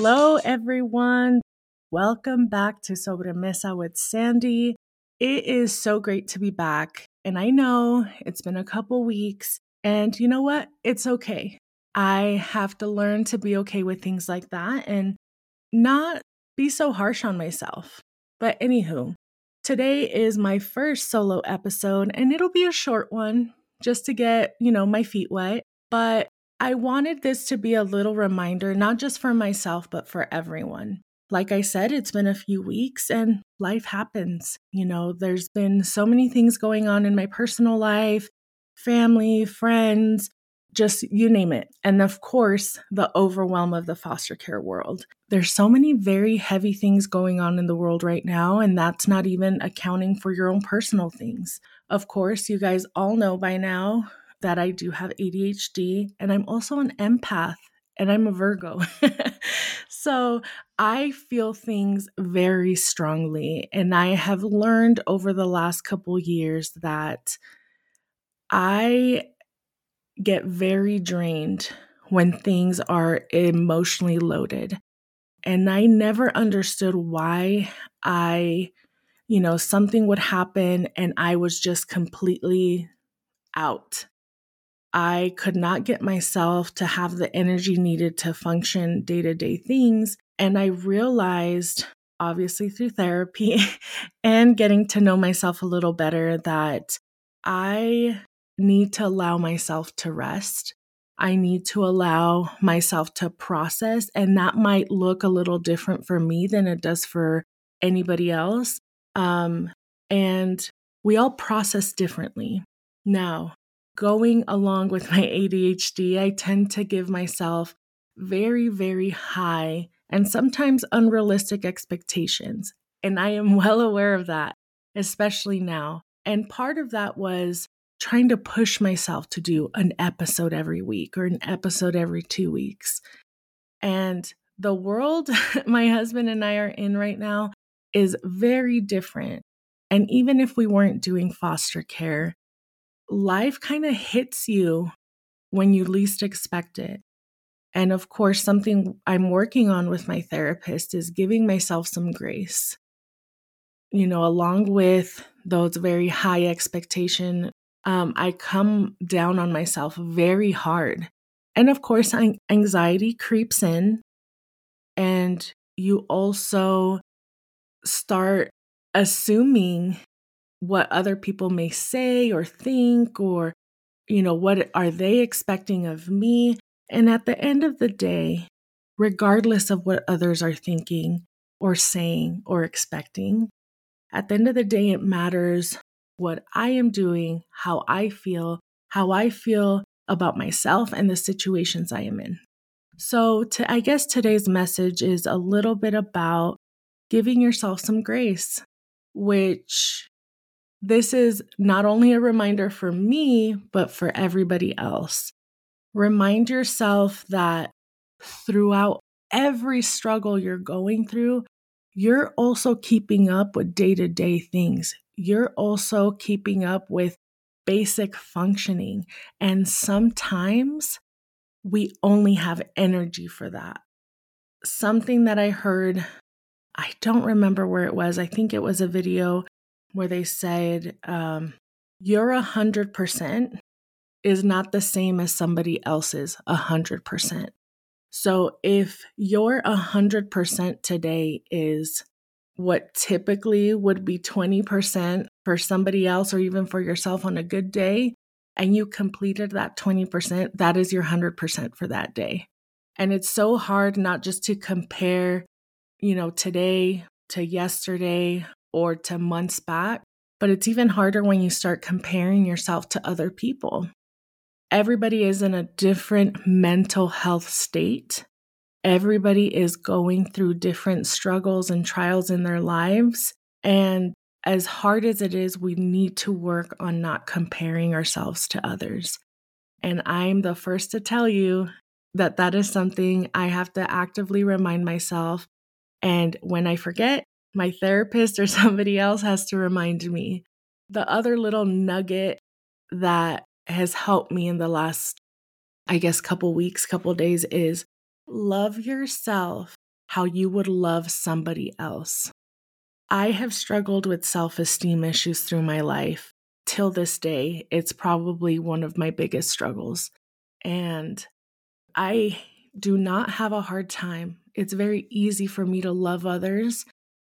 Hello, everyone. Welcome back to Sobremesa with Sandie. It is so great to be back. And I know it's been a couple weeks. And you know what? It's okay. I have to learn to be okay with things like that and not be so harsh on myself. But anywho, today is my first solo episode and it'll be a short one just to get, you know, my feet wet. But I wanted this to be a little reminder, not just for myself, but for everyone. Like I said, it's been a few weeks and life happens. You know, there's been so many things going on in my personal life, family, friends, just you name it. And of course, the overwhelm of the foster care world. There's so many very heavy things going on in the world right now, and that's not even accounting for your own personal things. Of course, you guys all know by now that I do have ADHD and I'm also an empath and I'm a Virgo. so I feel things very strongly. And I have learned over the last couple years that I get very drained when things are emotionally loaded. And I never understood why I, you know, something would happen and I was just completely out. I could not get myself to have the energy needed to function day to day things. And I realized, obviously through therapy and getting to know myself a little better, that I need to allow myself to rest. I need to allow myself to process. And that might look a little different for me than it does for anybody else. Um, and we all process differently. Now, going along with my ADHD, I tend to give myself very, very high and sometimes unrealistic expectations. And I am well aware of that, especially now. And part of that was trying to push myself to do an episode every week or an episode every two weeks. And the world my husband and I are in right now is very different. And even if we weren't doing foster care, life kind of hits you when you least expect it. And of course, something I'm working on with my therapist is giving myself some grace. You know, along with those very high expectation, um, I come down on myself very hard. And of course, anxiety creeps in, and you also start assuming what other people may say or think or you know what are they expecting of me? And at the end of the day regardless of what others are thinking or saying or expecting at the end of the day it matters what i am doing how i feel how i feel about myself and the situations i am in. So to, i guess today's message is a little bit about giving yourself some grace which this is not only a reminder for me, but for everybody else. Remind yourself that throughout every struggle you're going through, you're also keeping up with day to day things. You're also keeping up with basic functioning. And sometimes we only have energy for that. Something that I heard, I don't remember where it was. I think it was a video where they said, um, Your 100% is not the same as somebody else's 100%. So if your 100% today is what typically would be 20% for somebody else or even for yourself on a good day, and you completed that 20%, that is your 100% for that day. And it's so hard not just to compare, you know, today to yesterday or to months back, but it's even harder when you start comparing yourself to other people. Everybody is in a different mental health state. Everybody is going through different struggles and trials in their lives. And as hard as it is, we need to work on not comparing ourselves to others. And I'm the first to tell you that that is something I have to actively remind myself. And when I forget, my therapist or somebody else has to remind me. The other little nugget that has helped me in the last, I guess, couple weeks, couple days is love yourself how you would love somebody else. I have struggled with self esteem issues through my life. Till this day, it's probably one of my biggest struggles. And I do not have a hard time. It's very easy for me to love others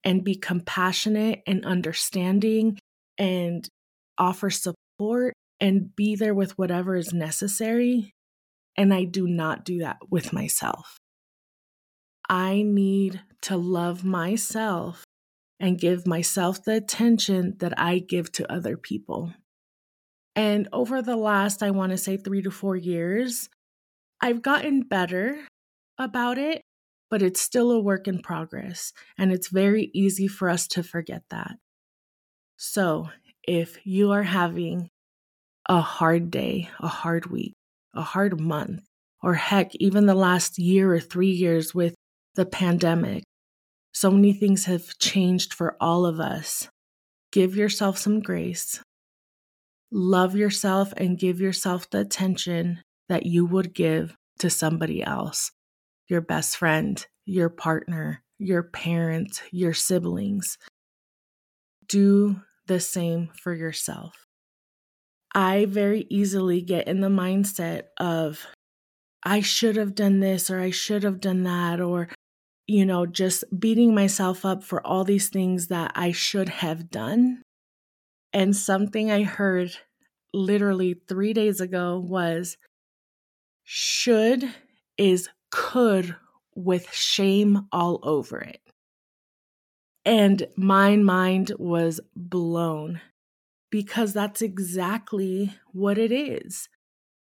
and be compassionate and understanding and offer support and be there with whatever is necessary. And I do not do that with myself. I need to love myself and give myself the attention that I give to other people. And over the last, I want to say three to four years, I've gotten better about it, but it's still a work in progress. And it's very easy for us to forget that. So if you are having a hard day, a hard week, a hard month, or heck, even the last year or three years with the pandemic, so many things have changed for all of us. Give yourself some grace. Love yourself and give yourself the attention that you would give to somebody else your best friend, your partner, your parent, your siblings. Do the same for yourself. I very easily get in the mindset of, I should have done this or I should have done that, or you know, just beating myself up for all these things that I should have done. And something I heard literally three days ago was should is could with shame all over it. And my mind was blown because that's exactly what it is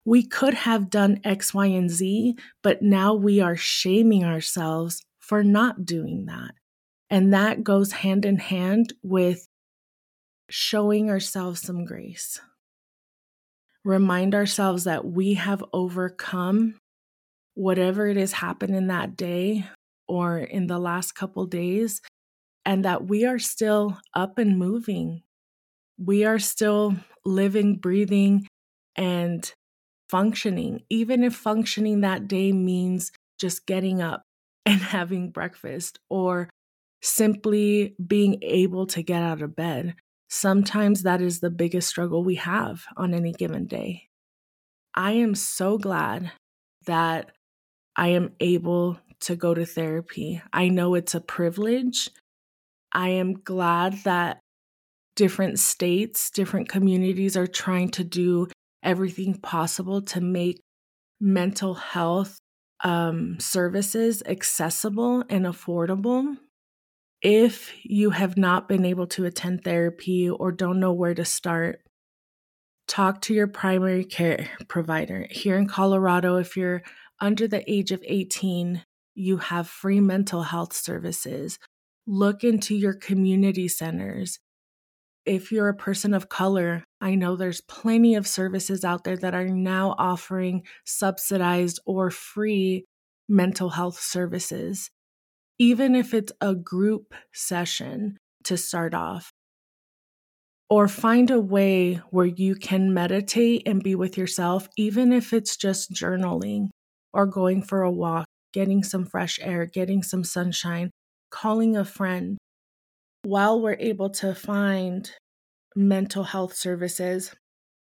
we could have done X, Y, and Z, but now we are shaming ourselves for not doing that. And that goes hand in hand with showing ourselves some grace. Remind ourselves that we have overcome whatever it is happened in that day or in the last couple days, and that we are still up and moving. We are still living, breathing, and functioning, even if functioning that day means just getting up and having breakfast or simply being able to get out of bed. Sometimes that is the biggest struggle we have on any given day. I am so glad that I am able to go to therapy. I know it's a privilege. I am glad that different states, different communities are trying to do everything possible to make mental health um, services accessible and affordable. If you have not been able to attend therapy or don't know where to start, talk to your primary care provider. Here in Colorado, if you're under the age of 18, you have free mental health services. Look into your community centers if you're a person of color, I know there's plenty of services out there that are now offering subsidized or free mental health services, even if it's a group session to start off. Or find a way where you can meditate and be with yourself, even if it's just journaling or going for a walk, getting some fresh air, getting some sunshine, calling a friend while we're able to find mental health services,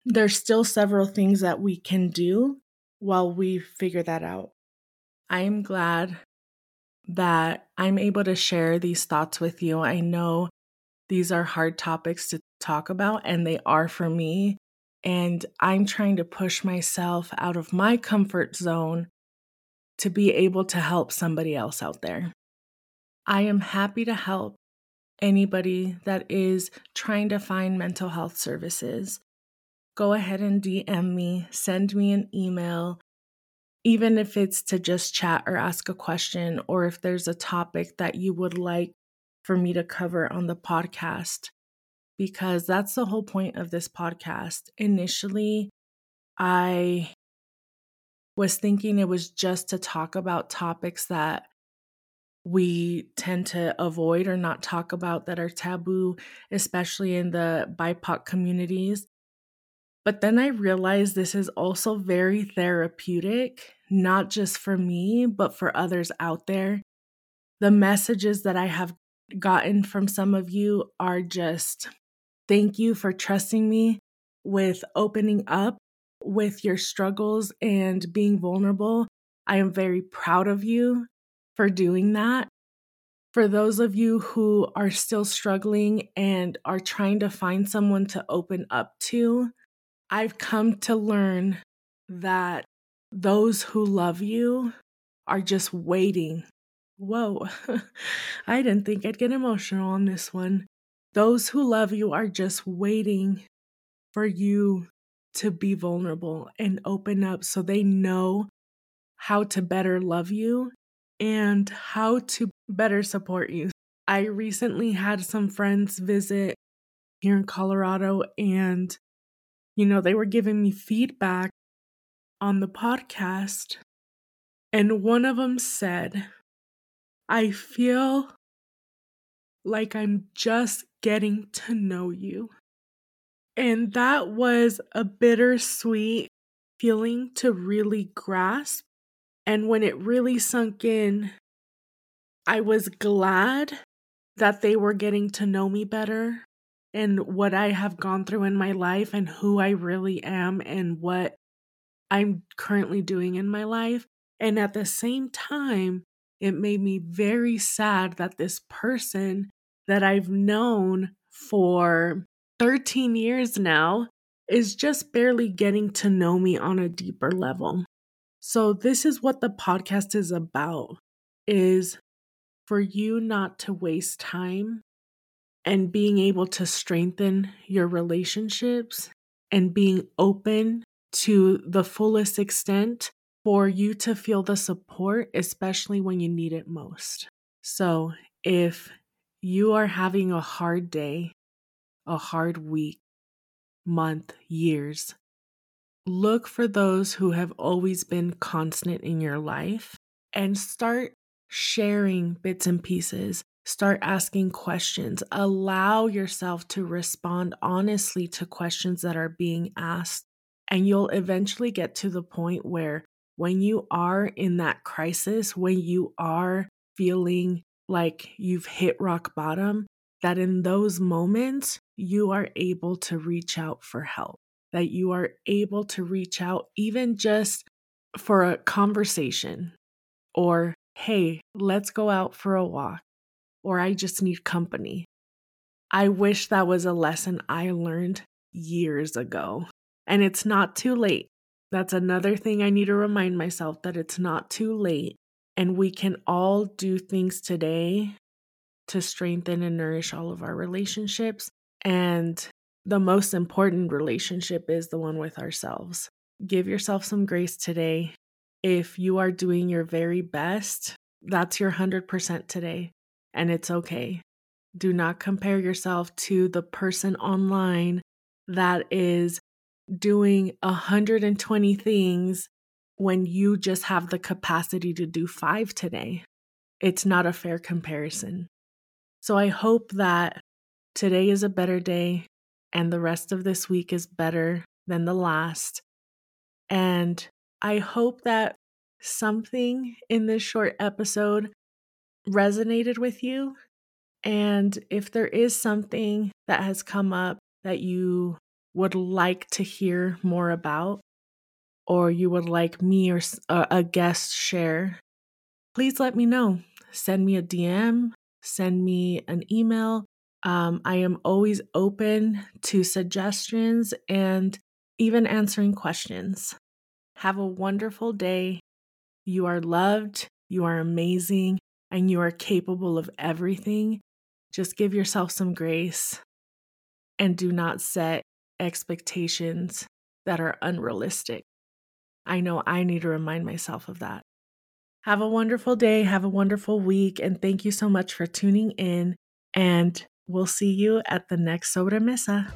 there's still several things that we can do while we figure that out. I am glad that I'm able to share these thoughts with you. I know these are hard topics to talk about, and they are for me. And I'm trying to push myself out of my comfort zone to be able to help somebody else out there. I am happy to help anybody that is trying to find mental health services. Go ahead and DM me, send me an email, even if it's to just chat or ask a question, or if there's a topic that you would like for me to cover on the podcast, because that's the whole point of this podcast. Initially, I was thinking it was just to talk about topics that we tend to avoid or not talk about that are taboo, especially in the BIPOC communities. But then I realized this is also very therapeutic, not just for me, but for others out there. The messages that I have gotten from some of you are just thank you for trusting me with opening up with your struggles and being vulnerable. I am very proud of you for doing that. For those of you who are still struggling and are trying to find someone to open up to, I've come to learn that those who love you are just waiting. Whoa, I didn't think I'd get emotional on this one. Those who love you are just waiting for you to be vulnerable and open up so they know how to better love you and how to better support you. I recently had some friends visit here in Colorado and you know, they were giving me feedback on the podcast, and one of them said, I feel like I'm just getting to know you. And that was a bittersweet feeling to really grasp. And when it really sunk in, I was glad that they were getting to know me better and what I have gone through in my life and who I really am and what I'm currently doing in my life. And at the same time, it made me very sad that this person that I've known for 13 years now is just barely getting to know me on a deeper level. So this is what the podcast is about is for you not to waste time and being able to strengthen your relationships and being open to the fullest extent for you to feel the support, especially when you need it most. So, if you are having a hard day, a hard week, month, years, look for those who have always been constant in your life and start sharing bits and pieces Start asking questions. Allow yourself to respond honestly to questions that are being asked. And you'll eventually get to the point where, when you are in that crisis, when you are feeling like you've hit rock bottom, that in those moments, you are able to reach out for help, that you are able to reach out even just for a conversation or, hey, let's go out for a walk or I just need company. I wish that was a lesson I learned years ago. And it's not too late. That's another thing I need to remind myself that it's not too late. And we can all do things today to strengthen and nourish all of our relationships. And the most important relationship is the one with ourselves. Give yourself some grace today. If you are doing your very best, that's your 100% today and it's okay. Do not compare yourself to the person online that is doing 120 things when you just have the capacity to do five today. It's not a fair comparison. So I hope that today is a better day and the rest of this week is better than the last. And I hope that something in this short episode resonated with you. And if there is something that has come up that you would like to hear more about, or you would like me or a guest share, please let me know. Send me a DM, send me an email. Um, I am always open to suggestions and even answering questions. Have a wonderful day. You are loved. You are amazing and you are capable of everything, just give yourself some grace and do not set expectations that are unrealistic. I know I need to remind myself of that. Have a wonderful day, have a wonderful week, and thank you so much for tuning in. And we'll see you at the next Sobremesa.